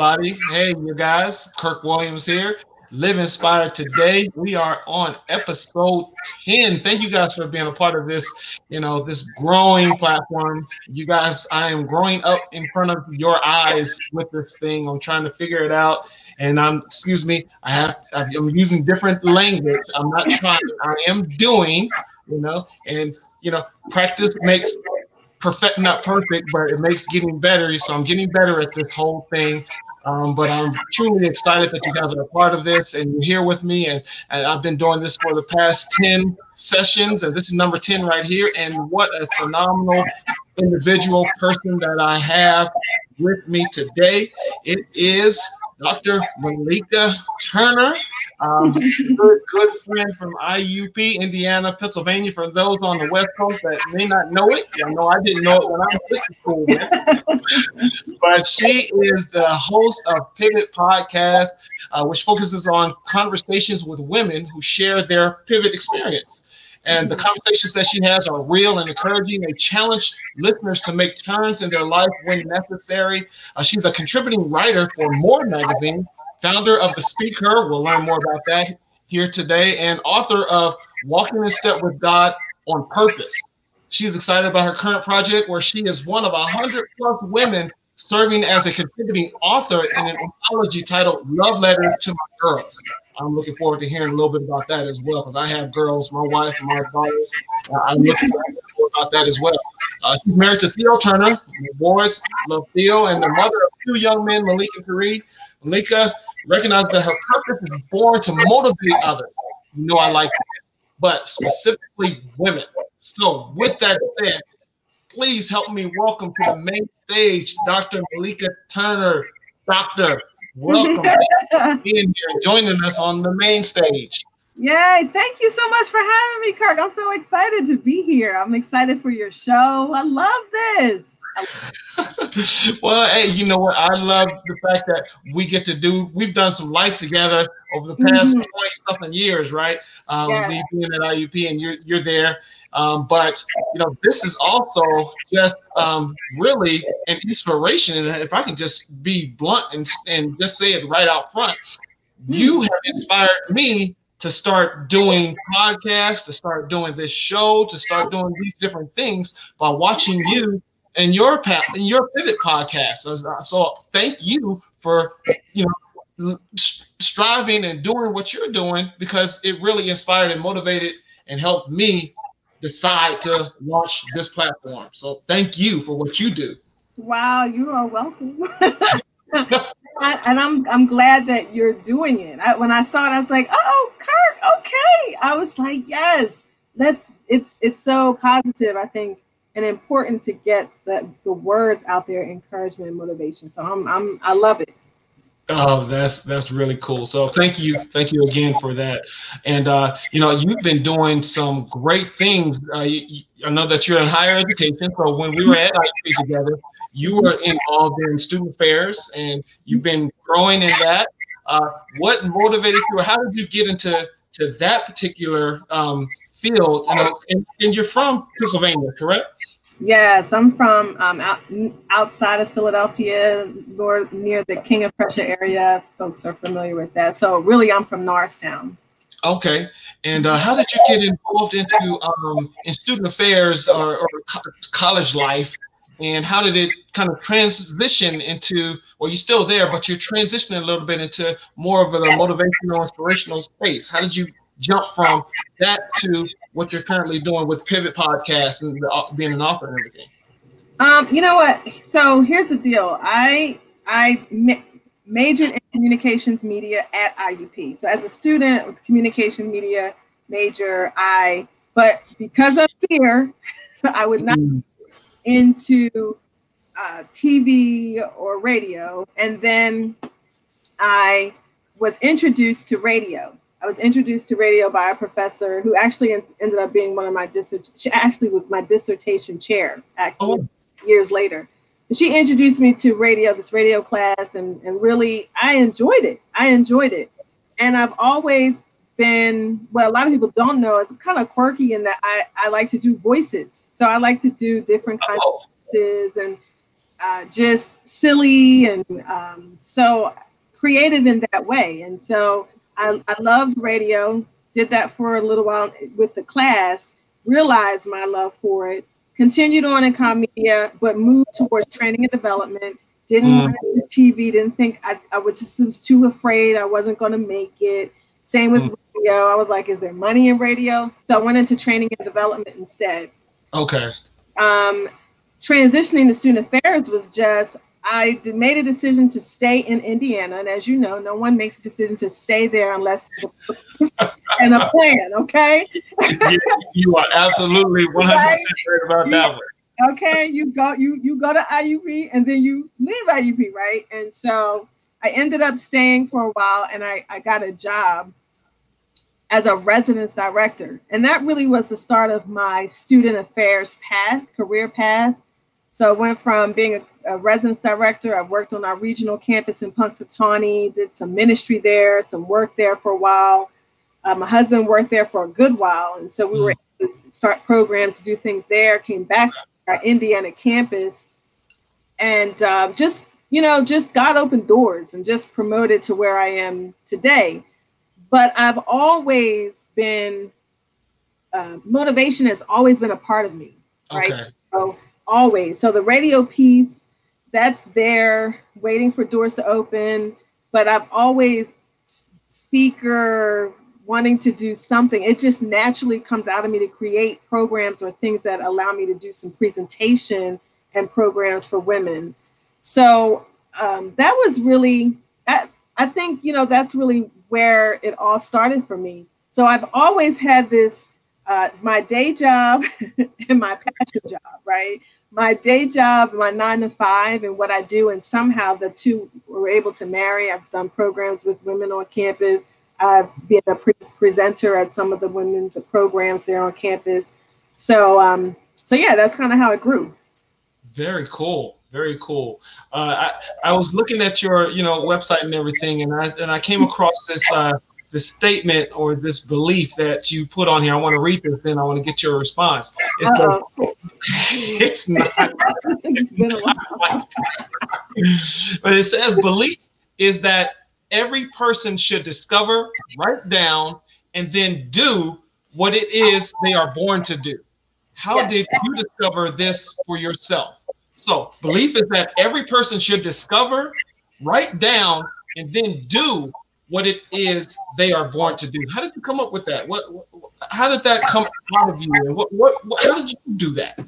Everybody. Hey, you guys. Kirk Williams here. Live Inspired today. We are on episode 10. Thank you guys for being a part of this, you know, this growing platform. You guys, I am growing up in front of your eyes with this thing. I'm trying to figure it out. And I'm, excuse me, I have, I'm using different language. I'm not trying, I am doing, you know, and, you know, practice makes perfect, not perfect, but it makes getting better. So I'm getting better at this whole thing. Um, but I'm truly excited that you guys are a part of this and you're here with me. And, and I've been doing this for the past 10 sessions, and this is number 10 right here. And what a phenomenal individual person that I have with me today. It is Dr. Malika Turner, um, good, good friend from IUP, Indiana, Pennsylvania. For those on the West Coast that may not know it, I know I didn't know it when I went to school, but she is the host of Pivot Podcast, uh, which focuses on conversations with women who share their pivot experience. And the conversations that she has are real and encouraging. They challenge listeners to make turns in their life when necessary. Uh, she's a contributing writer for More Magazine, founder of The Speaker. We'll learn more about that here today, and author of Walking in Step with God on Purpose. She's excited about her current project, where she is one of 100 plus women serving as a contributing author in an anthology titled Love Letters to My Girls. I'm looking forward to hearing a little bit about that as well because I have girls, my wife, and my daughters. Uh, I'm looking forward to about that as well. Uh, she's married to Theo Turner. My boys love Theo, and the mother of two young men, Malika and Karee. Malika recognized that her purpose is born to motivate others. You know, I like that, but specifically women. So, with that said, please help me welcome to the main stage Dr. Malika Turner. Doctor, welcome being here, joining us on the main stage. Yay, thank you so much for having me, Kirk. I'm so excited to be here. I'm excited for your show. I love this. well, hey, you know what? I love the fact that we get to do. We've done some life together over the past mm-hmm. twenty something years, right? Um, yeah. Me being at IUP, and you're you're there. Um, but you know, this is also just um, really an inspiration. And if I can just be blunt and and just say it right out front, you mm-hmm. have inspired me to start doing podcasts, to start doing this show, to start doing these different things by watching you and your path and your pivot podcast. So thank you for you know striving and doing what you're doing because it really inspired and motivated and helped me decide to launch this platform. So thank you for what you do. Wow, you are welcome. and I'm I'm glad that you're doing it. I, when I saw it, I was like, oh, Kirk, okay. I was like, yes, that's it's it's so positive. I think and important to get the, the words out there, encouragement and motivation. So I'm, I'm I love it. Oh, that's that's really cool. So thank you, thank you again for that. And uh, you know, you've been doing some great things. Uh, you, I know that you're in higher education. So when we were at IUP together, you were involved in student affairs, and you've been growing in that. Uh, what motivated you, how did you get into to that particular um, field? Know, and, and you're from Pennsylvania, correct? Yes, I'm from um, out, outside of Philadelphia, north, near the King of Prussia area. Folks are familiar with that. So really, I'm from Norristown. Okay, and uh, how did you get involved into um, in student affairs or, or co- college life? And how did it kind of transition into? Well, you're still there, but you're transitioning a little bit into more of a motivational, inspirational space. How did you jump from that to what you're currently doing with Pivot Podcast and the, being an author and everything? Um, you know what? So here's the deal. I I ma- majored in communications media at IUP. So as a student with communication media major, I but because of fear, I would not mm. into uh, TV or radio, and then I was introduced to radio. I was introduced to radio by a professor who actually ended up being one of my dissertation, actually was my dissertation chair actually oh. years later. And she introduced me to radio, this radio class, and, and really I enjoyed it. I enjoyed it. And I've always been, what a lot of people don't know, is kind of quirky in that I, I like to do voices. So I like to do different kinds oh. of voices and uh, just silly and um, so creative in that way. And so I, I loved radio, did that for a little while with the class, realized my love for it, continued on in comedia, but moved towards training and development. Didn't mm. want to do TV, didn't think I, I was just was too afraid I wasn't going to make it. Same with mm. radio. I was like, is there money in radio? So I went into training and development instead. Okay. Um, transitioning to student affairs was just I made a decision to stay in Indiana, and as you know, no one makes a decision to stay there unless and a plan. Okay. you are absolutely one hundred percent right about that one. Okay, you go you you go to IUP and then you leave IUP, right? And so I ended up staying for a while, and I I got a job as a residence director, and that really was the start of my student affairs path, career path. So I went from being a a residence director. I've worked on our regional campus in Punxsutawney, did some ministry there, some work there for a while. Uh, my husband worked there for a good while, and so we were mm. able to start programs, do things there. Came back to our Indiana campus, and uh, just you know, just got open doors and just promoted to where I am today. But I've always been uh, motivation has always been a part of me, right? Okay. So always. So the radio piece that's there waiting for doors to open. But I've always speaker wanting to do something. It just naturally comes out of me to create programs or things that allow me to do some presentation and programs for women. So um, that was really, I, I think, you know, that's really where it all started for me. So I've always had this, uh, my day job and my passion job, right? My day job, my nine to five, and what I do, and somehow the two were able to marry. I've done programs with women on campus. I've been a pre- presenter at some of the women's programs there on campus. So, um, so yeah, that's kind of how it grew. Very cool. Very cool. Uh, I, I was looking at your, you know, website and everything, and I and I came across this uh, the statement or this belief that you put on here. I want to read this, then I want to get your response. It's, the, it's not. It's not but it says belief is that every person should discover, write down, and then do what it is they are born to do. How did you discover this for yourself? So, belief is that every person should discover, write down, and then do what it is they are born to do. How did you come up with that? What, what how did that come out of you? And what, what, what how did you do that?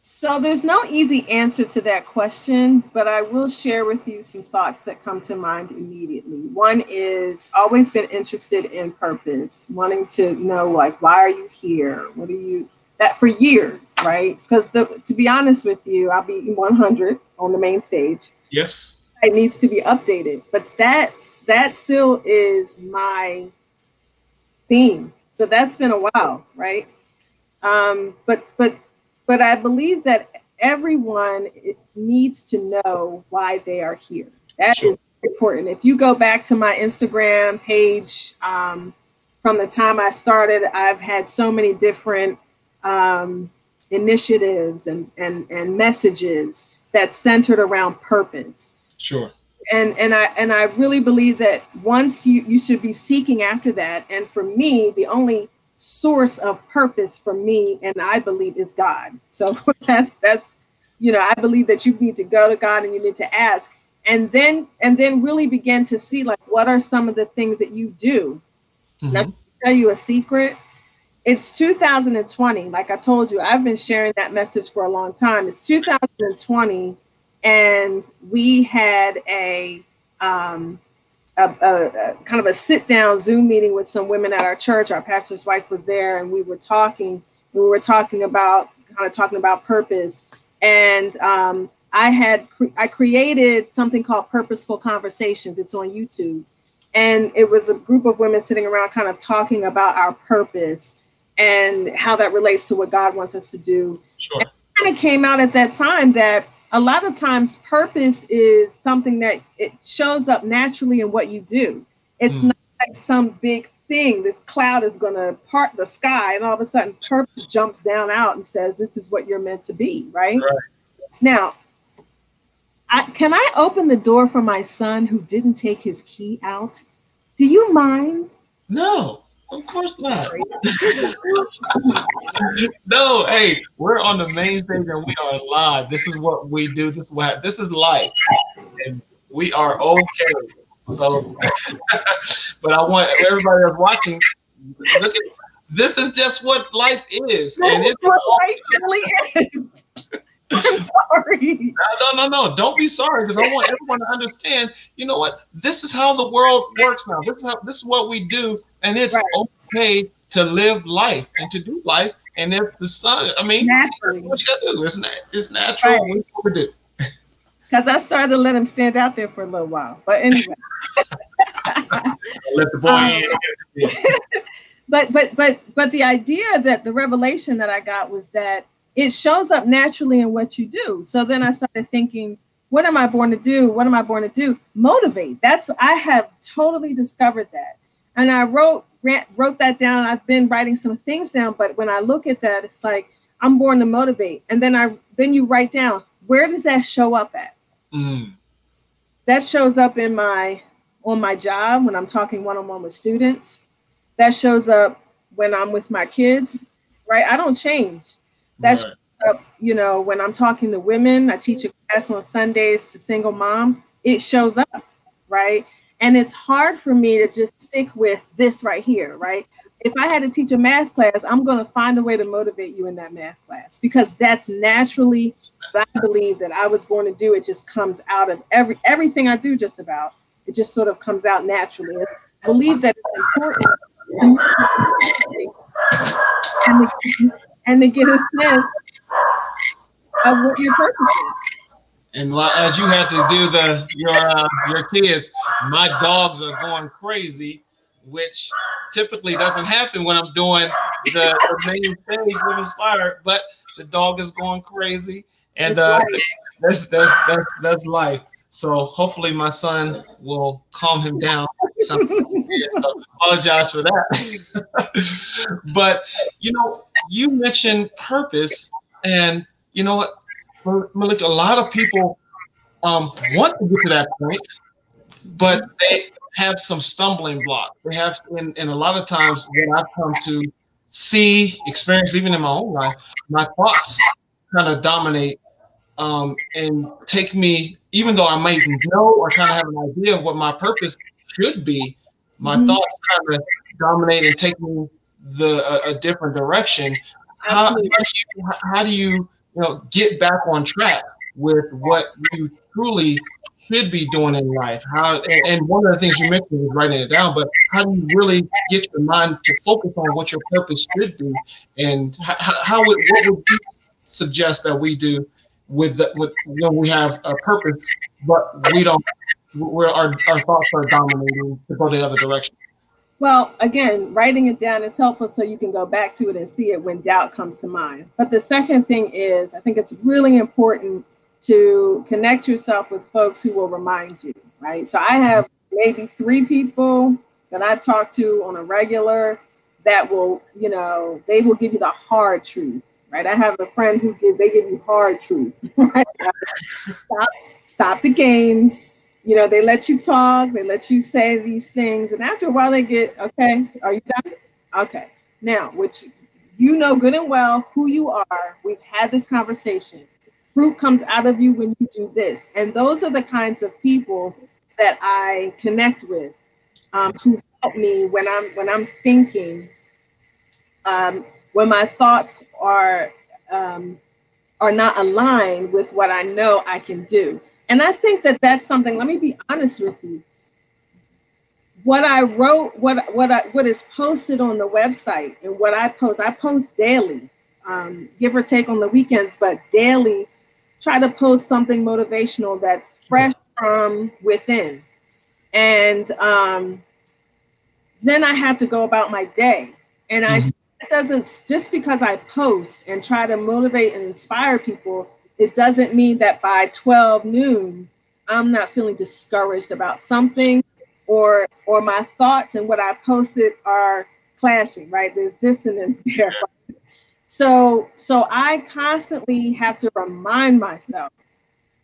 So there's no easy answer to that question, but I will share with you some thoughts that come to mind immediately. One is always been interested in purpose, wanting to know like why are you here? What are you that for years, right? Because to be honest with you, I'll be 100 on the main stage. Yes it needs to be updated. But that that still is my theme. So that's been a while, right? Um, but but but I believe that everyone needs to know why they are here. That sure. is important. If you go back to my Instagram page um, from the time I started, I've had so many different um, initiatives and, and, and messages that centered around purpose. Sure. And and I and I really believe that once you you should be seeking after that. And for me, the only source of purpose for me and I believe is God. So that's that's you know, I believe that you need to go to God and you need to ask and then and then really begin to see like what are some of the things that you do. Mm-hmm. Let me tell you a secret. It's 2020. Like I told you, I've been sharing that message for a long time. It's 2020 and we had a, um, a, a, a, kind of a sit down Zoom meeting with some women at our church. Our pastor's wife was there, and we were talking. We were talking about kind of talking about purpose, and um, I had cre- I created something called Purposeful Conversations. It's on YouTube, and it was a group of women sitting around, kind of talking about our purpose and how that relates to what God wants us to do. Sure. And it kind of came out at that time that a lot of times purpose is something that it shows up naturally in what you do. It's mm. not like some big thing, this cloud is going to part the sky, and all of a sudden, purpose jumps down out and says, "This is what you're meant to be." Right, right. now. I, can I open the door for my son who didn't take his key out? Do you mind? No. Of course not. no, hey, we're on the main stage and we are live. This is what we do. This is what this is life, and we are okay. So, but I want everybody that's watching look at this is just what life is, and it's what life really is. I'm sorry. No, no, no, Don't be sorry because I want everyone to understand. You know what? This is how the world works now. This is how this is what we do, and it's right. okay to live life and to do life. And if the sun, I mean, Naturally. what you gotta do? It's not. It's natural. Right. What we do. Because I started to let him stand out there for a little while, but anyway. let the boy um, in. but but but but the idea that the revelation that I got was that it shows up naturally in what you do. So then I started thinking, what am I born to do? What am I born to do? Motivate. That's I have totally discovered that. And I wrote wrote that down. I've been writing some things down, but when I look at that, it's like I'm born to motivate. And then I then you write down where does that show up at? Mm. That shows up in my on my job when I'm talking one on one with students. That shows up when I'm with my kids. Right? I don't change. That's right. you know, when I'm talking to women, I teach a class on Sundays to single moms, it shows up, right? And it's hard for me to just stick with this right here, right? If I had to teach a math class, I'm going to find a way to motivate you in that math class because that's naturally I believe that I was born to do. It just comes out of every everything I do just about. It just sort of comes out naturally. I believe that it's important and and to get a sense of what your purpose is. And as you had to do the your uh, your kids, my dogs are going crazy, which typically doesn't happen when I'm doing the, the main stage with Inspire. But the dog is going crazy, and uh, that's that's that's that's life. So hopefully my son will calm him down. So apologize for that. but you know, you mentioned purpose, and you know what, Malika, a lot of people um, want to get to that point, but they have some stumbling blocks. They have, and, and a lot of times when I've come to see, experience, even in my own life, my thoughts kind of dominate um, and take me, even though I might know or kind of have an idea of what my purpose should be, my mm-hmm. thoughts kind of dominate and take me the a, a different direction. How, how, do you, how do you you know get back on track with what you truly should be doing in life? How and, one of the things you mentioned was writing it down, but how do you really get your mind to focus on what your purpose should be, and how, how would what would you suggest that we do with the, with when we have a purpose, but we don't, where our, our thoughts are dominating to go the other direction. Well, again, writing it down is helpful so you can go back to it and see it when doubt comes to mind. But the second thing is, I think it's really important to connect yourself with folks who will remind you, right? So I have maybe three people that I talk to on a regular that will, you know, they will give you the hard truth right? I have a friend who give they give you hard truth, right? stop, stop the games. You know, they let you talk, they let you say these things, and after a while they get, okay, are you done? Okay. Now, which you know good and well who you are. We've had this conversation. Fruit comes out of you when you do this. And those are the kinds of people that I connect with um, who help me when I'm when I'm thinking um, when my thoughts are um, are not aligned with what I know I can do. And I think that that's something. Let me be honest with you. What I wrote, what what I, what is posted on the website, and what I post, I post daily, um, give or take on the weekends, but daily. Try to post something motivational that's fresh from within, and um, then I have to go about my day, and I mm-hmm doesn't just because I post and try to motivate and inspire people, it doesn't mean that by 12 noon I'm not feeling discouraged about something or or my thoughts and what I posted are clashing, right? There's dissonance there. So so I constantly have to remind myself.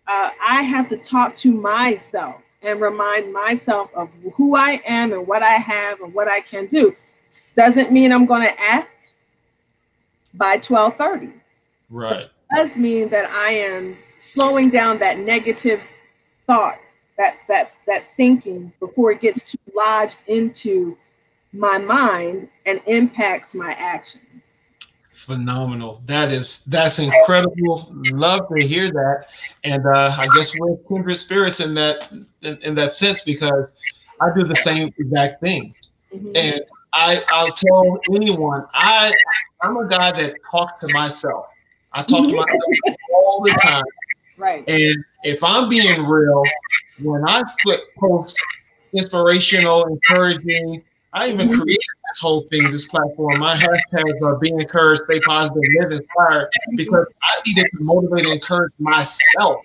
Uh, I have to talk to myself and remind myself of who I am and what I have and what I can do. Doesn't mean I'm going to act by 12:30. Right. Does mean that I am slowing down that negative thought, that that that thinking before it gets too lodged into my mind and impacts my actions. Phenomenal. That is that's incredible. Love to hear that. And uh, I guess we're kindred spirits in that in, in, that sense because I do the same exact thing. Mm-hmm. And I I'll tell anyone I I'm a guy that talks to myself. I talk to myself all the time. Right. And if I'm being real, when I put posts inspirational, encouraging, I even mm-hmm. created this whole thing, this platform. My hashtags are be encouraged, stay positive, live inspired, because I needed to motivate and encourage myself.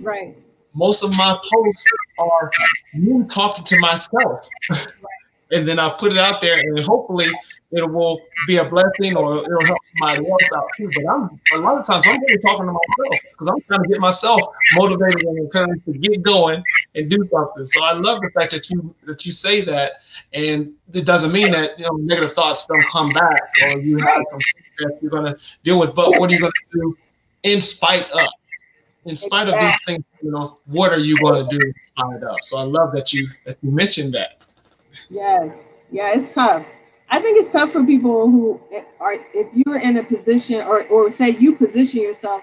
Right. Most of my posts are me talking to myself. And then I put it out there, and hopefully it will be a blessing or it'll help somebody else out too. But I'm a lot of times I'm really talking to myself because I'm trying to get myself motivated and encouraged to get going and do something. So I love the fact that you that you say that, and it doesn't mean that you know negative thoughts don't come back or you have some that you're gonna deal with. But what are you gonna do in spite of? In spite of these things, you know, what are you gonna do in spite of? So I love that you that you mentioned that. Yes, yeah, it's tough I think it's tough for people who are, if you're in a position, or, or say you position yourself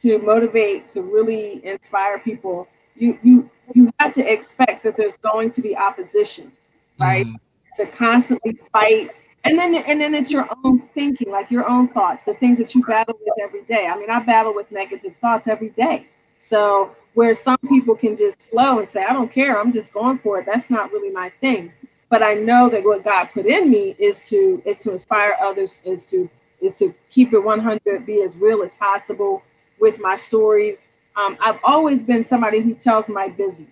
to motivate, to really inspire people, you you you have to expect that there's going to be opposition, right? Mm-hmm. To constantly fight, and then and then it's your own thinking, like your own thoughts, the things that you battle with every day. I mean, I battle with negative thoughts every day. So where some people can just flow and say, I don't care, I'm just going for it. That's not really my thing but I know that what God put in me is to is to inspire others, is to is to keep it 100, be as real as possible with my stories. Um, I've always been somebody who tells my business.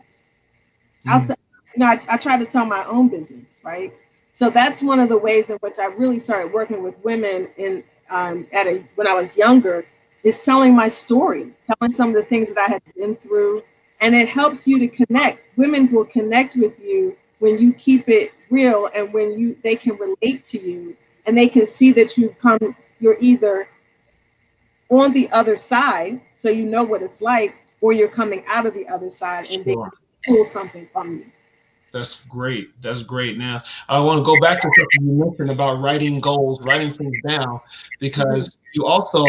Mm. T- you know, I, I try to tell my own business, right? So that's one of the ways in which I really started working with women in um, at a when I was younger, is telling my story, telling some of the things that I had been through, and it helps you to connect. Women will connect with you when you keep it real and when you they can relate to you and they can see that you come you're either on the other side so you know what it's like or you're coming out of the other side and sure. they pull something from you. That's great. That's great now i want to go back to something you mentioned about writing goals writing things down because you also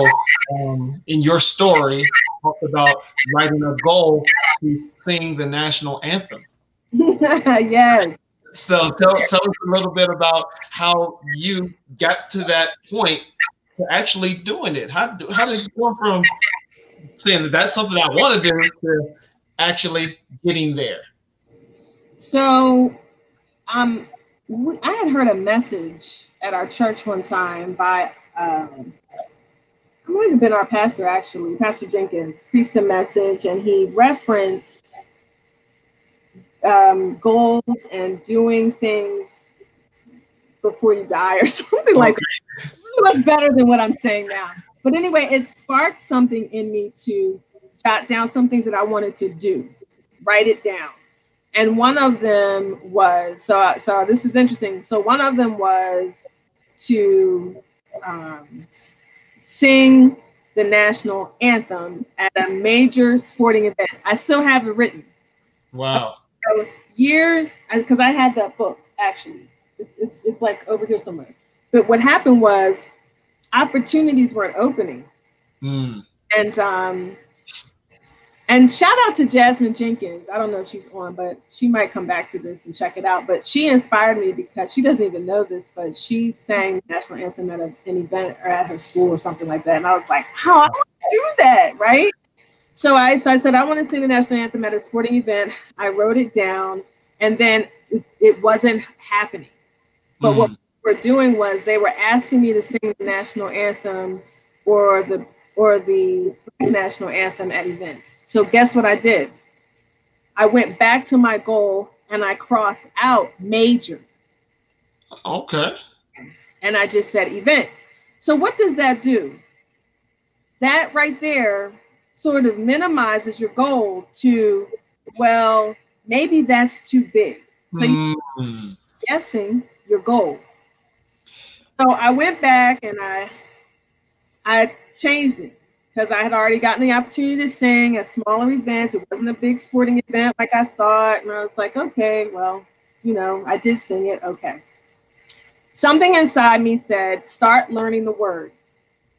um, in your story talked about writing a goal to sing the national anthem yes. So tell, tell us a little bit about how you got to that point to actually doing it. How, how did you go from saying that that's something I want to do to actually getting there? So, um, I had heard a message at our church one time by, um, I might have been our pastor actually, Pastor Jenkins, preached a message and he referenced um, goals and doing things before you die or something like that. Much better than what I'm saying now. But anyway, it sparked something in me to jot down some things that I wanted to do, write it down. And one of them was so so this is interesting. So one of them was to um, sing the national anthem at a major sporting event. I still have it written. Wow. So years, because I had that book actually. It's, it's, it's like over here somewhere. But what happened was opportunities weren't opening. Mm. And um, and shout out to Jasmine Jenkins. I don't know if she's on, but she might come back to this and check it out. But she inspired me because she doesn't even know this, but she sang national anthem at a, an event or at her school or something like that. And I was like, how I want to do that, right? So I, so I said, I want to sing the national anthem at a sporting event. I wrote it down, and then it, wasn't happening. But mm. what we were doing was they were asking me to sing the national anthem or the or the national anthem at events. So guess what I did? I went back to my goal and I crossed out major. Okay. And I just said event. So what does that do? That right there sort of minimizes your goal to, well, maybe that's too big. So you're mm. guessing your goal. So I went back and I I changed it because I had already gotten the opportunity to sing at smaller events. It wasn't a big sporting event like I thought. And I was like, okay, well, you know, I did sing it. Okay. Something inside me said, start learning the words.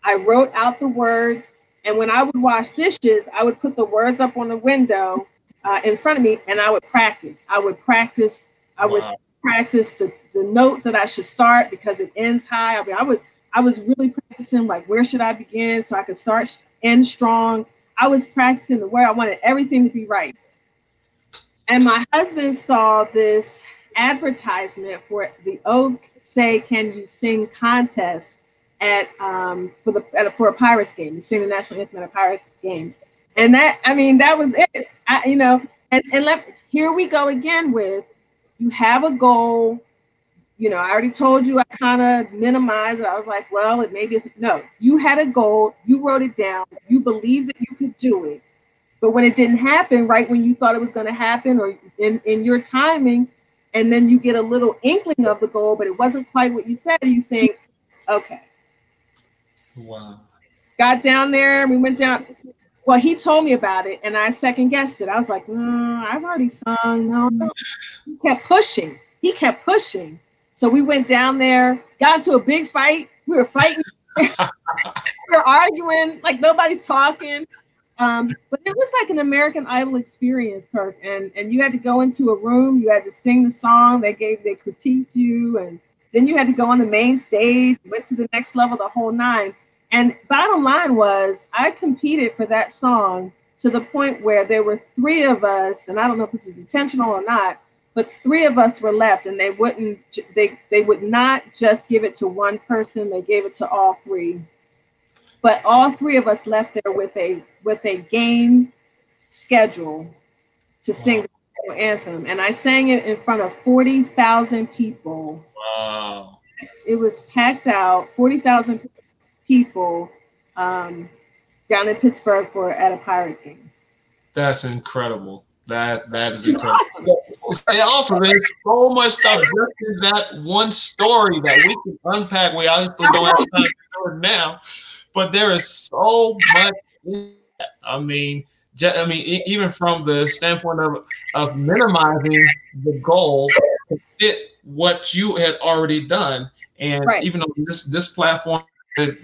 I wrote out the words. And when I would wash dishes, I would put the words up on the window uh, in front of me and I would practice. I would practice. I wow. would practice the, the note that I should start because it ends high. I mean, I was I was really practicing like where should I begin so I could start end strong. I was practicing the where I wanted everything to be right. And my husband saw this advertisement for the O Say Can You Sing contest at um for the at a, for a Pirates game. You sing the national anthem at a Pirates game. And that I mean that was it. I, you know, and, and let here we go again with you have a goal, you know, I already told you I kind of minimized it. I was like, well, it maybe it's no, you had a goal, you wrote it down, you believed that you could do it. But when it didn't happen right when you thought it was going to happen or in, in your timing, and then you get a little inkling of the goal, but it wasn't quite what you said, you think, okay. Wow. Got down there, we went down. Well, he told me about it and I second guessed it. I was like, mm, I've already sung. No, no. He kept pushing. He kept pushing. So we went down there, got into a big fight. We were fighting, we were arguing, like nobody's talking. Um, but it was like an American Idol experience, Kirk. And and you had to go into a room, you had to sing the song, they gave they critiqued you, and then you had to go on the main stage, went to the next level, the whole nine. And bottom line was I competed for that song to the point where there were three of us, and I don't know if this was intentional or not, but three of us were left and they wouldn't they they would not just give it to one person they gave it to all three. But all three of us left there with a with a game schedule to sing the anthem. And i sang it in front of 40,000 people wow it was packed out 40,000 people um, down in pittsburgh for at a pirates game that's incredible that that is incredible. and also, there's so much stuff just in that one story that we can unpack. We obviously don't have time to do it now, but there is so much. I mean, I mean, even from the standpoint of of minimizing the goal fit what you had already done, and right. even on this this platform,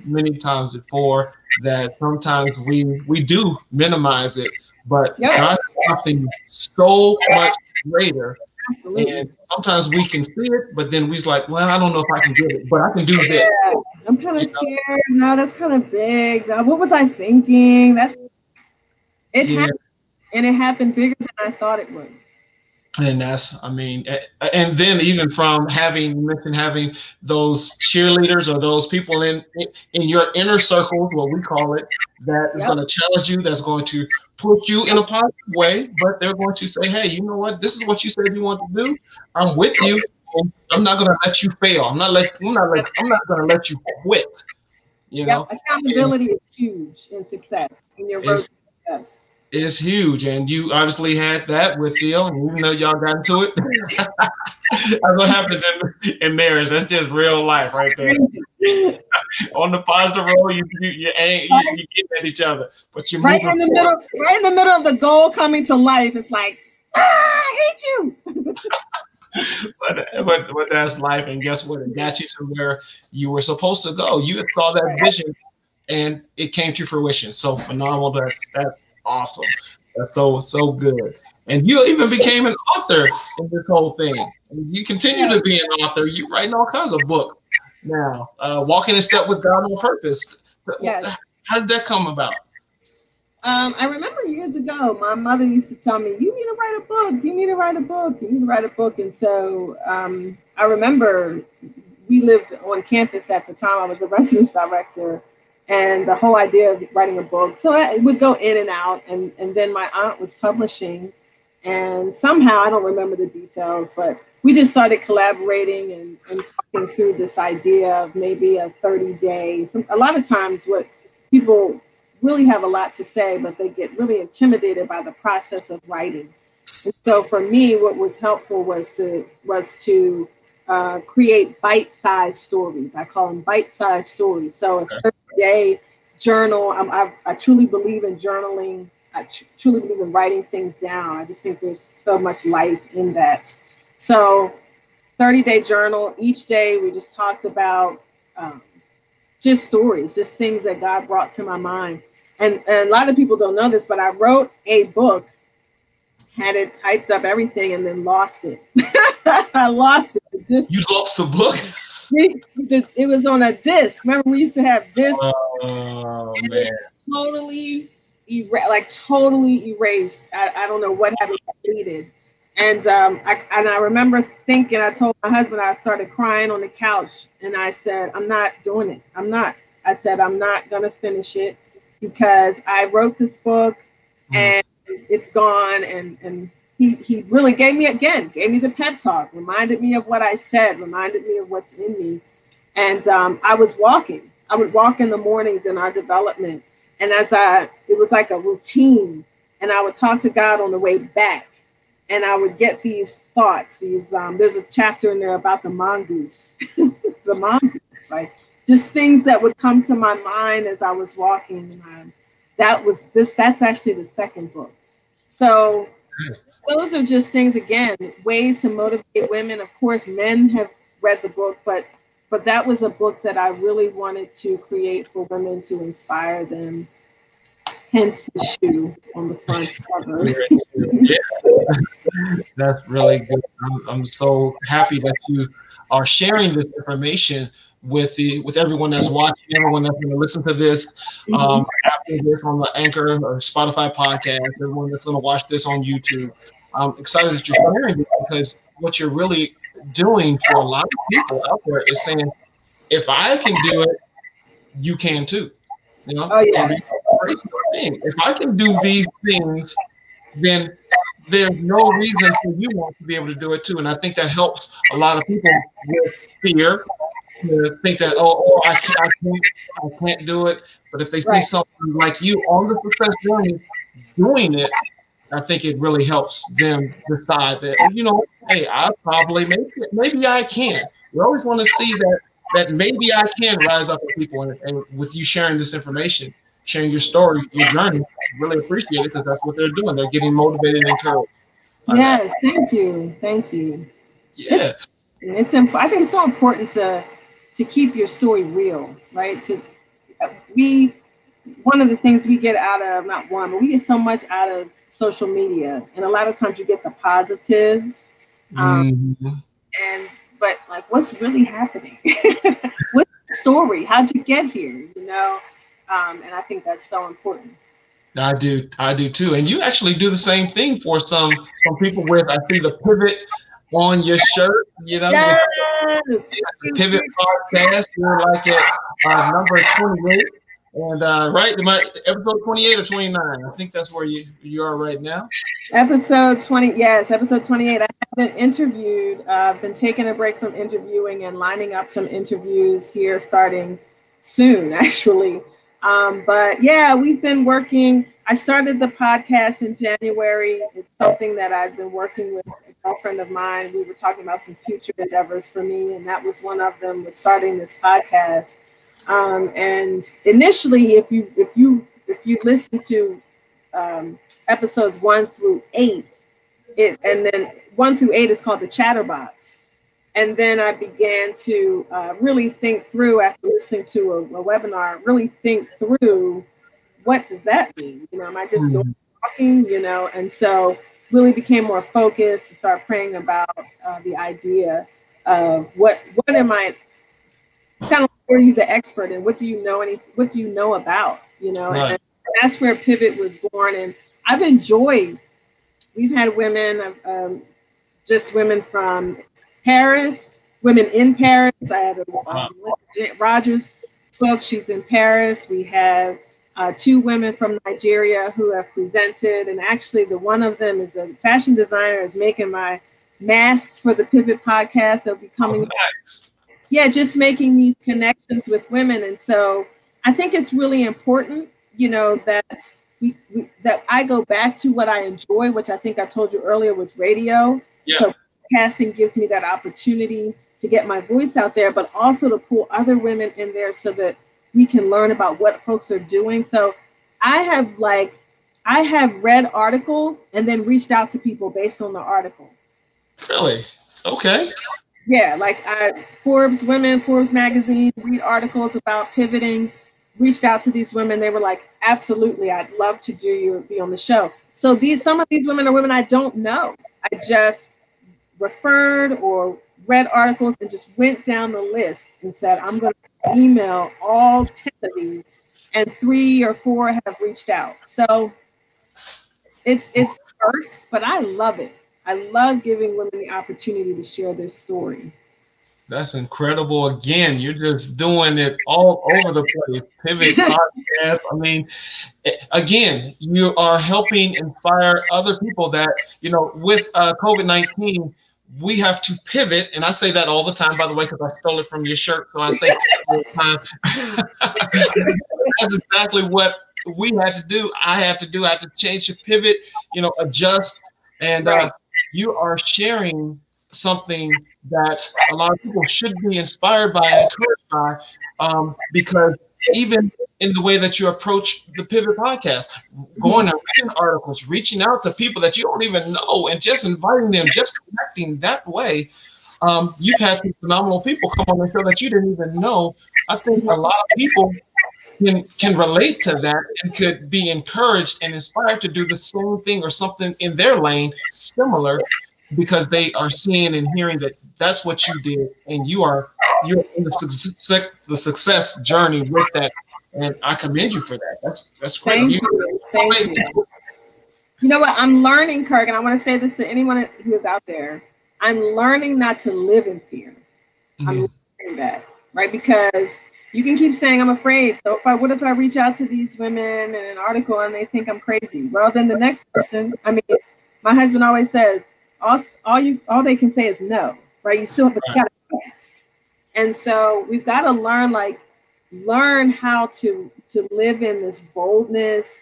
many times before that sometimes we we do minimize it but yep. God something so much greater. Absolutely. And sometimes we can see it, but then we's like, well, I don't know if I can get it, but I can do yeah, this. I'm kind of you scared. Know? No, that's kind of big. What was I thinking? That's it yeah. happened, and it happened bigger than I thought it would and that's i mean and then even from having you mentioned having those cheerleaders or those people in in your inner circle what we call it that is yep. going to challenge you that's going to put you in a positive way but they're going to say hey you know what? This is what you said you want to do. I'm with you. I'm not going to let you fail. I'm not let i'm not let, i'm not going to let you quit you yep. know? accountability and, is huge in success in your road success is huge, and you obviously had that with Theo, and even though y'all got into it, that's what happens in, in marriage. That's just real life, right there. On the positive road, you you you, you, you get at each other, but you right in the middle, right in the middle of the goal coming to life. It's like, ah, I hate you. but, but but that's life, and guess what? It got you to where you were supposed to go. You saw that vision, and it came to fruition. So phenomenal. That's that awesome. That's so so good. And you even became an author in this whole thing. And you continue to be an author. You're writing all kinds of books now. Uh, Walking in Step with God on Purpose. Yes. How did that come about? Um, I remember years ago, my mother used to tell me, "You need to write a book. You need to write a book. You need to write a book." And so um, I remember we lived on campus at the time. I was the residence director, and the whole idea of writing a book. So it would go in and out, and and then my aunt was publishing, And somehow, I don't remember the details, but we just started collaborating and, and talking through this idea of maybe a 30 day. A lot of times, what people really have a lot to say, but they get really intimidated by the process of writing. And so for me, what was helpful was to was to uh, create bite-sized stories. I call them bite-sized stories. So a 30 day journal. I'm, I, I truly believe in journaling. I tr- truly believe in writing things down. I just think there's so much life in that. So 30 day journal. Each day we just talked about um, just stories, just things that God brought to my mind. And, and a lot of people don't know this, but I wrote a book, had it typed up everything, and then lost it. I lost it. You lost the book? It was on a disc. Remember, we used to have discs. Oh, man. Totally, era- like totally erased. I, I don't know what happened. Deleted. And um, I and I remember thinking, I told my husband, I started crying on the couch, and I said, I'm not doing it. I'm not. I said, I'm not gonna finish it because I wrote this book mm. and it's gone. And and he he really gave me again, gave me the pep talk, reminded me of what I said, reminded me of what's in me. And um, I was walking. I would walk in the mornings in our development, and as I, it was like a routine, and I would talk to God on the way back and I would get these thoughts. These um, there's a chapter in there about the mongoose, the mongoose, like just things that would come to my mind as I was walking. And that was this. That's actually the second book. So those are just things again, ways to motivate women. Of course, men have read the book, but but that was a book that I really wanted to create for women to inspire them. Hence the shoe on the front cover. That's really good. I'm, I'm so happy that you are sharing this information with the with everyone that's watching, everyone that's going to listen to this um, after this on the Anchor or Spotify podcast, everyone that's going to watch this on YouTube. I'm excited that you're sharing this because what you're really doing for a lot of people out there is saying, if I can do it, you can too. You know, oh, yeah. if I can do these things, then there's no reason for you not to be able to do it too. And I think that helps a lot of people with fear to think that oh, oh I, can't, I can't I can't do it. But if they see right. something like you on the success journey doing it, I think it really helps them decide that you know, hey, I probably maybe maybe I can. We always want to see that that maybe I can rise up with people, and, and with you sharing this information, sharing your story, your journey, really appreciate it because that's what they're doing. They're getting motivated and encouraged. Yes, thank you, thank you. Yeah, it's, it's imp- I think it's so important to to keep your story real, right? To we one of the things we get out of not one, but we get so much out of social media, and a lot of times you get the positives, um, mm-hmm. and but like, what's really happening? what's the story? How'd you get here? You know, um, and I think that's so important. I do, I do too. And you actually do the same thing for some some people with I see the pivot on your shirt, you know, yes. Pivot podcast. We're like at uh, number 28. And uh, right, my episode 28 or 29. I think that's where you you are right now. Episode 20, yes, episode 28. I haven't interviewed. Uh, I've been taking a break from interviewing and lining up some interviews here starting soon, actually. Um, but yeah, we've been working. I started the podcast in January. It's something that I've been working with girlfriend of mine. We were talking about some future endeavors for me, and that was one of them was starting this podcast. Um, and initially, if you if you if you listen to um, episodes one through eight, it and then one through eight is called the Chatterbox. And then I began to uh, really think through after listening to a, a, webinar, really think through what does that mean? You know, am I just mm-hmm. talking, you know? And so really became more focused and start praying about uh, the idea of what what am I kind of are you the expert and what do you know any what do you know about you know right. and that's where pivot was born and I've enjoyed we've had women um, just women from Paris, women in Paris. I had a, um, Rogers spoke. She's in Paris. We have uh, two women from Nigeria who have presented, and actually, the one of them is a fashion designer, is making my masks for the Pivot podcast. They'll be coming. Oh, nice. Yeah, just making these connections with women, and so I think it's really important, you know, that we, we that I go back to what I enjoy, which I think I told you earlier with radio. Yeah. So casting gives me that opportunity to get my voice out there, but also to pull other women in there so that we can learn about what folks are doing. So I have like I have read articles and then reached out to people based on the article. Really? Okay. Yeah, like I Forbes Women, Forbes magazine, read articles about pivoting, reached out to these women. They were like, absolutely, I'd love to do you be on the show. So these some of these women are women I don't know. I just referred or read articles and just went down the list and said, I'm going to email all 10 of these, and three or four have reached out. So it's it's hurt, but I love it. I love giving women the opportunity to share their story. That's incredible. Again, you're just doing it all over the place. Pivot podcast. I mean, again, you are helping inspire other people that, you know, with uh, COVID 19, we have to pivot. And I say that all the time, by the way, because I stole it from your shirt. So I say all the time. That's exactly what we had to do. I had to do. I had to change the pivot, you know, adjust. And uh, you are sharing something that a lot of people should be inspired by and encouraged by um, because even in the way that you approach the Pivot podcast, going and reading articles, reaching out to people that you don't even know, and just inviting them, just connecting that way. Um, you've had some phenomenal people come on the show that you didn't even know. I think a lot of people can can relate to that and could be encouraged and inspired to do the same thing or something in their lane similar because they are seeing and hearing that that's what you did and you are you're in the success the success journey with that. And i commend you for that. That's that's great. Thank you. Thank you. you know what? I'm learning kirk and i want to say this to anyone who is out there. I'm learning not to live in fear. Mm-hmm. i'm learning that right? Because you can keep saying i'm afraid. So if i what if i reach out to these women in an article and they think i'm crazy? Well then the next person i mean my husband always says all, all you all they can say is no, right? You still have to right. ask. And so we've got to learn like learn how to to live in this boldness.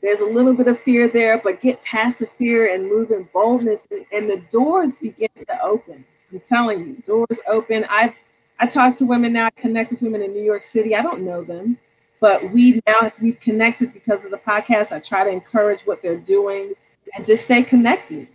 There's a little bit of fear there, but get past the fear and move in boldness, and, and the doors begin to open. I'm telling you, doors open. I've I talk to women now. I connect with women in New York City. I don't know them, but we now we've connected because of the podcast. I try to encourage what they're doing and just stay connected.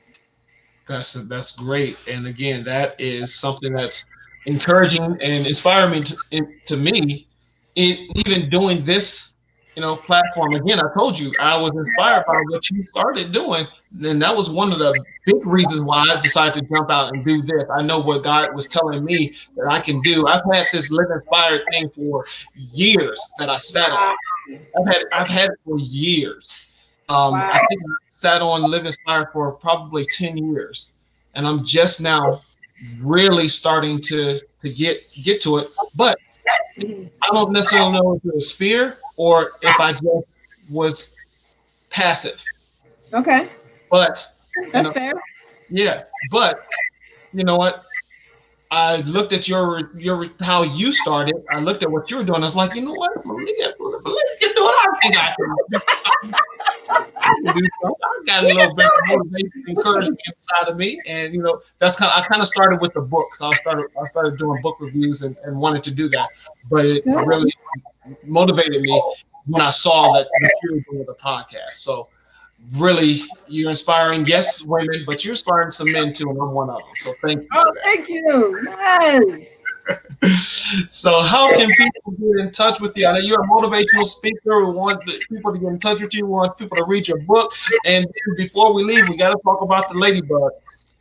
That's that's great, and again, that is something that's encouraging and inspiring to, to me. In even doing this, you know, platform again. I told you I was inspired by what you started doing, and that was one of the big reasons why I decided to jump out and do this. I know what God was telling me that I can do. I've had this live inspired thing for years that I sat on. I've had I've had it for years um, wow. I think I sat on Live Inspired for probably 10 years. And I'm just now really starting to to get get to it. But I don't necessarily know if it was fear or if I just was passive. Okay. But that's know, fair. Yeah. But you know what? I looked at your your how you started. I looked at what you were doing. I was like, you know what? Let me get, let me get do what I think I can do. I got a little bit of motivation, encouragement inside of me, and you know that's kind. Of, I kind of started with the books. I started I started doing book reviews and, and wanted to do that, but it really motivated me when I saw that you were doing the podcast. So really you're inspiring yes women but you're inspiring some men too and i'm one of them so thank you oh thank you yes so how can people get in touch with you? I know you're a motivational speaker. We want people to get in touch with you. We want people to read your book. And before we leave, we got to talk about the ladybug.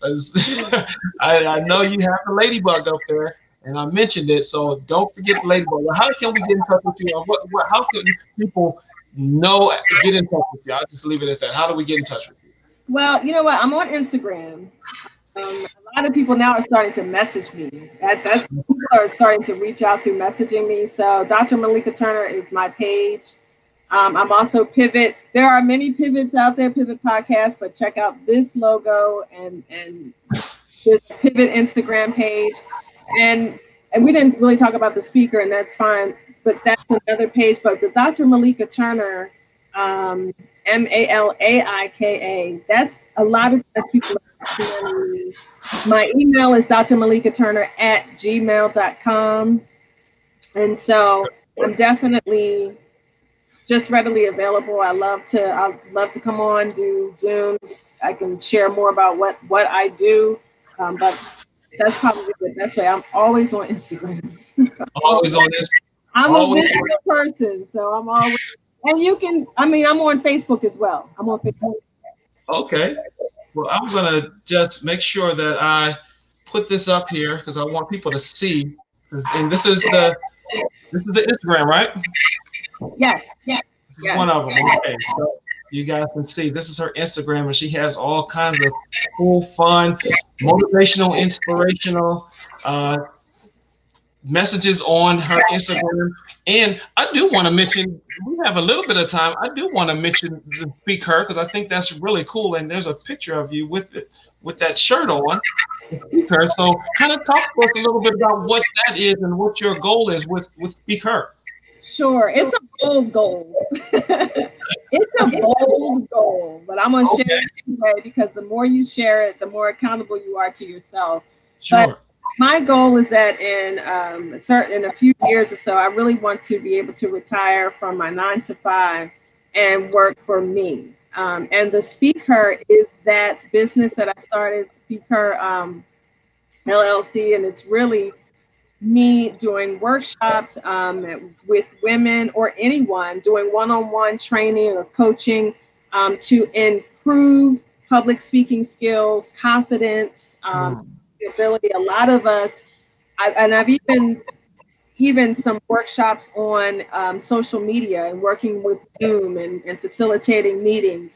I, I, know you have the ladybug up there, and I mentioned it. So don't forget the ladybug. How can we get in touch with you? What, what, how can people no, get in touch with you. I'll just leave it at that. How do we get in touch with you? Well, you know what? I'm on Instagram. Um, a lot of people now are starting to message me. That, that's people are starting to reach out through messaging me. So Dr. Malaika Turner is my page. Um, I'm also Pivot. There are many pivots out there, Pivot Podcast, but check out this logo and and this Pivot Instagram page. And and we didn't really talk about the Speak Her, and that's fine. But that's another page. But the Dr. Malaika Turner, um, M A L A I K A. That's a lot of people. My email is Dr. Malaika Turner at gmail.com. And so I'm definitely just readily available. I love to I love to come on, do Zooms. I can share more about what what I do. Um, but that's probably the best way. I'm always on Instagram. always on this. I'm always. a visual person, so I'm always. And you can. I mean, I'm on Facebook as well. I'm on Facebook. Okay. Well, I'm gonna just make sure that I put this up here because I want people to see. And this is the this is the Instagram, right? Yes. Yes. This is yes. one of them. Okay. So you guys can see this is her Instagram, and she has all kinds of cool, fun, motivational, inspirational uh, messages on her Instagram. And I do want to mention, we have a little bit of time. I do want to mention the speak her because I think that's really cool. And there's a picture of you with it with that shirt on. Speak her. So kind of talk to us a little bit about what that is and what your goal is with with Speak Her. Sure, it's a bold goal. it's a bold goal, but I'm gonna okay. share it anyway because the more you share it, the more accountable you are to yourself. Sure. But my goal is that in um, certain in a few years or so, I really want to be able to retire from my nine to five and work for me. Um, and the Speak Her is that business that I started, Speak Her um, LLC, and it's really me doing workshops um, with women or anyone doing one-on-one training or coaching um, to improve public speaking skills, confidence, um, mm. ability. A lot of us, I, and I've even even some workshops on um, social media and working with Zoom and, and facilitating meetings.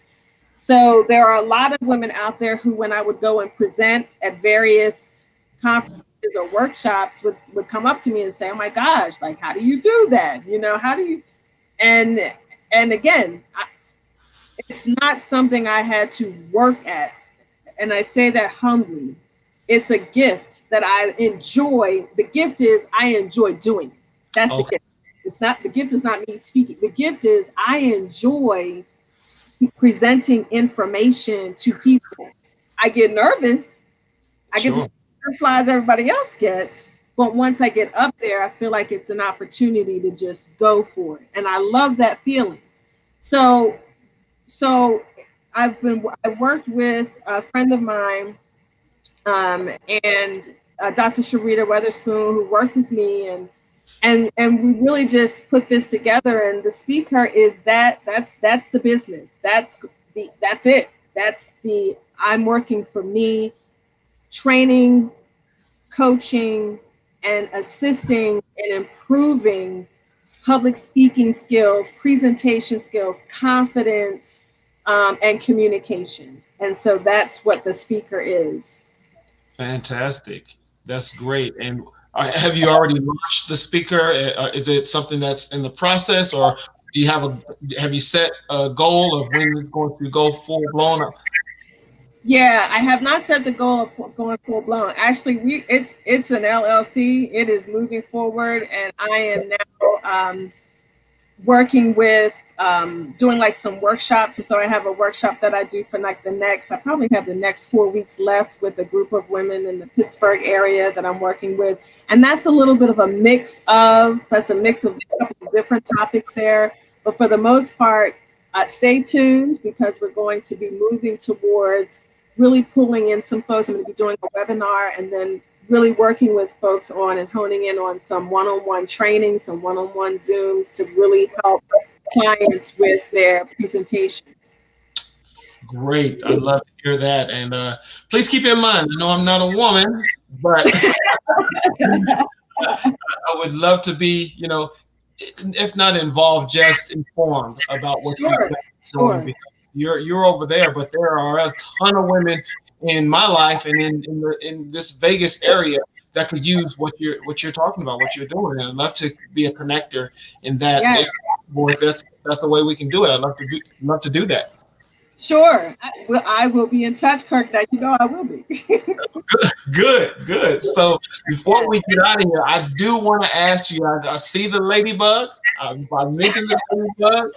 So there are a lot of women out there who, when I would go and present at various conferences or workshops would, would come up to me and say, "Oh my gosh, like how do you do that? You know, how do you?" And and again, I, it's not something I had to work at, and I say that humbly. It's a gift that I enjoy. The gift is I enjoy doing. That's okay. the oh. gift. It's not the gift is not me speaking. The gift is I enjoy presenting information to people. I get nervous. I sure. get butterflies everybody else gets. But once I get up there, I feel like it's an opportunity to just go for it. And I love that feeling. So, so I've been, I worked with a friend of mine um, and uh, Dr. Sharita Weatherspoon, who worked with me and and and we really just put this together and the Speak Her is that that's that's the business that's the that's it that's the i'm working for me training coaching and assisting and improving public speaking skills, presentation skills, confidence, um, and communication. And so that's what the Speak Her is. Fantastic. That's great. And uh, have you already launched the Speak Her? Uh, is it something that's in the process, or do you have a have you set a goal of when it's going to go full blown? Up? Yeah, I have not set the goal of going full blown. Actually, we it's it's an LLC. It is moving forward, and I am now um, working with um, doing like some workshops. So I have a workshop that I do for like the next. I probably have the next four weeks left with a group of women in the Pittsburgh area that I'm working with, and that's a little bit of a mix of that's a mix of different topics there. But for the most part, uh, stay tuned because we're going to be moving towards really pulling in some folks. I'm going to be doing a webinar and then really working with folks on and honing in on some one-on-one training, some one-on-one Zooms to really help clients with their presentation. Great. I'd love to hear that. And uh, please keep in mind, I know I'm not a woman, but I would love to be, you know, if not involved, just informed about what sure. you're doing. Sure you're you're over there, but there are a ton of women in my life and in in, the, in this Vegas area that could use what you're what you're talking about, what you're doing, and I'd love to be a connector in that. possible, if that's that's the way we can do it, I'd love to do love to do that. Sure. I will, I will be in touch, Kirk. That you know I will be. good, good. So before we get out of here, I do want to ask you. I, I see the ladybug. I, I mentioned the ladybug.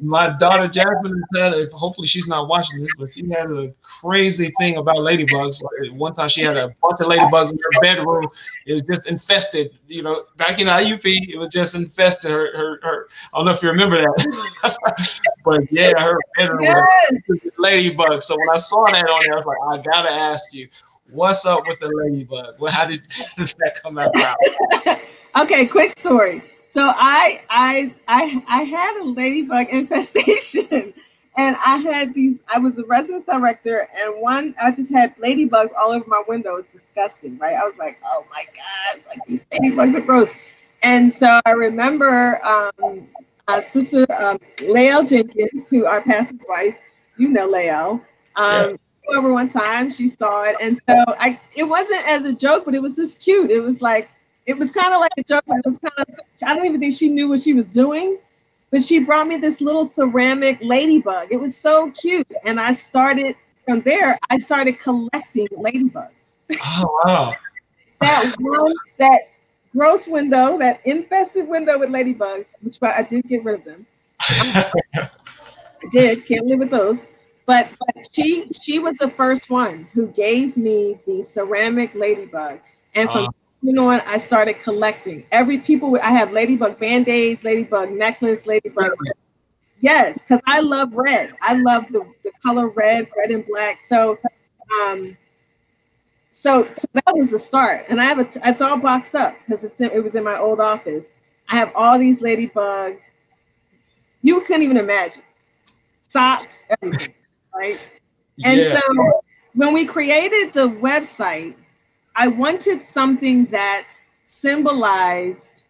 My daughter Jasmine said, if hopefully she's not watching this, but she had a crazy thing about ladybugs. One time she had a bunch of ladybugs in her bedroom. It was just infested. You know, back in IUP, it was just infested. Her, her, her I don't know if you remember that, but yeah, her bedroom yes. was a ladybug. So when I saw that on there, I was like, I gotta ask you, what's up with the ladybug? Well, how did, did that come about? okay, quick story. So I I I I had a ladybug infestation. And I had these, I was a residence director, and one, I just had ladybugs all over my window. It was disgusting, right? I was like, oh my gosh, like these ladybugs are gross. And so I remember um, uh, Sister um, Lael Jenkins, who our pastor's wife, you know Lael, um, yeah. over one time, she saw it. And so I, it wasn't as a joke, but it was just cute. It was like, it was kind of like a joke. It was kind of, I don't even think she knew what she was doing, but she brought me this little ceramic ladybug. It was so cute. And I started from there, I started collecting ladybugs. Oh, wow. that one, that gross window, that infested window with ladybugs, which I did get rid of them. I did, can't live with those. But, but she she was the first one who gave me the ceramic ladybug. And from uh, you know what? I started collecting. Every people I have ladybug band-aids, ladybug necklace, ladybug. Yes, because I love red. I love the, the color red, red and black. So um so, so that was the start. And I have a it's all boxed up because it's in, it was in my old office. I have all these ladybug. You couldn't even imagine. Socks, everything, right? And yeah. so when we created the website, I wanted something that symbolized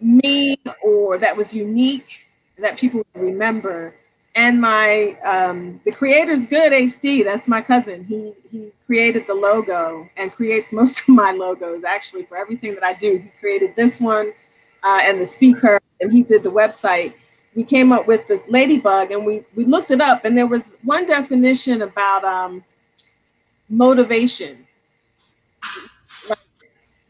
me or that was unique that people would remember. And my um, the creator's good HD. That's my cousin. He he created the logo and creates most of my logos actually for everything that I do. He created this one uh, and the Speak Her, and he did the website. We came up with the ladybug, and we we looked it up, and there was one definition about um, motivation.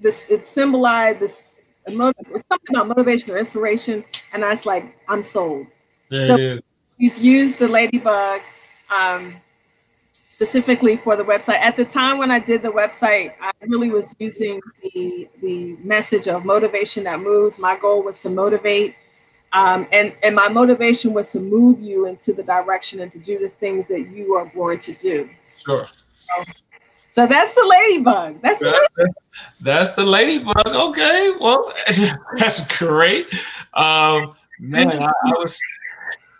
This it symbolized this something about motivation or inspiration, and I was like, I'm sold. There so we've used the ladybug um, specifically for the website. At the time when I did the website, I really was using the the message of motivation that moves. My goal was to motivate. Um, and and my motivation was to move you into the direction and to do the things that you are born to do. Sure. So that's the ladybug. That's the ladybug. That's the ladybug. Okay, well, that's great. Um, man, I, I was.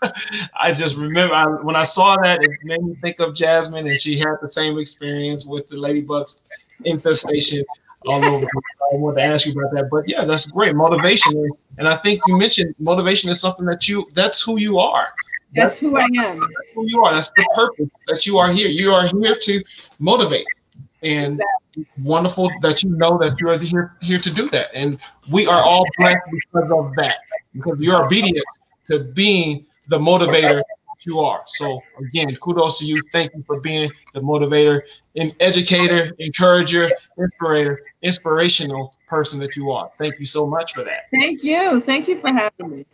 I just remember I, when I saw that, it made me think of Jasmine, and she had the same experience with the ladybugs infestation all over. I wanted to ask you about that, but yeah, that's great motivation, and I think you mentioned motivation is something that you that's who you are. That's, who I am. That's who you are. That's the purpose that you are here. You are here to motivate. And exactly. wonderful that you know that you are here, here to do that. And we are all blessed because of that, because your obedience to being the motivator that you are. So again, kudos to you. Thank you for being the motivator, and educator, encourager, inspirator, inspirational person that you are. Thank you so much for that. Thank you. Thank you for having me.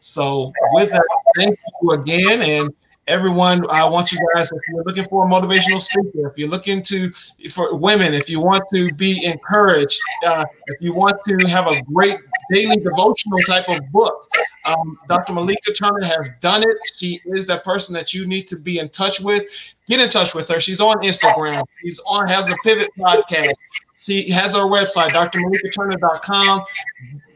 So with that, thank you again. And everyone, I want you guys, if you're looking for a motivational speaker, if you're looking to, for women, if you want to be encouraged, uh, if you want to have a great daily devotional type of book, um, Dr. Malaika Turner has done it. She is that person that you need to be in touch with. Get in touch with her. She's on Instagram. She's on, has a pivot podcast. She has her website, drmalaikaturner.com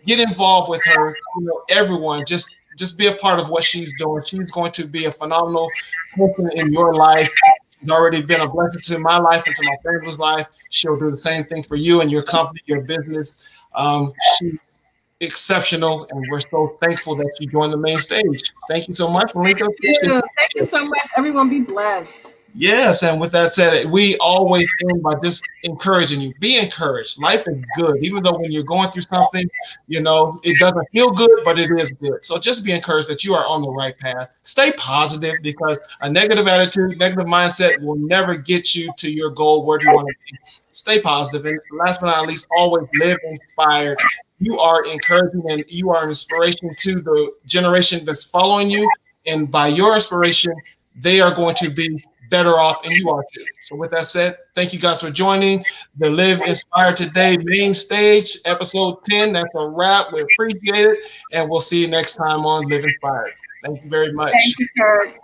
get involved with her. You know, everyone just just be a part of what she's doing. She's going to be a phenomenal person in your life. She's already been a blessing to my life and to my family's life. She'll do the same thing for you and your company, your business. Um, she's exceptional, and we're so thankful that you joined the main stage. Thank you so much, Malaika. Thank you. Thank you so much. Everyone, be blessed. Yes, and with that said, we always end by just encouraging you. Be encouraged. Life is good, even though when you're going through something, you know, it doesn't feel good, but it is good. So just be encouraged that you are on the right path. Stay positive because a negative attitude, negative mindset will never get you to your goal where do you want to be. Stay positive, and last but not least, always live inspired. You are encouraging and you are an inspiration to the generation that's following you, and by your inspiration, they are going to be better off, and you are too. So, with that said, thank you guys for joining the Live Inspired Today main stage, episode 10. That's a wrap. We appreciate it, and we'll see you next time on Live Inspired. Thank you very much. Thank you, sir.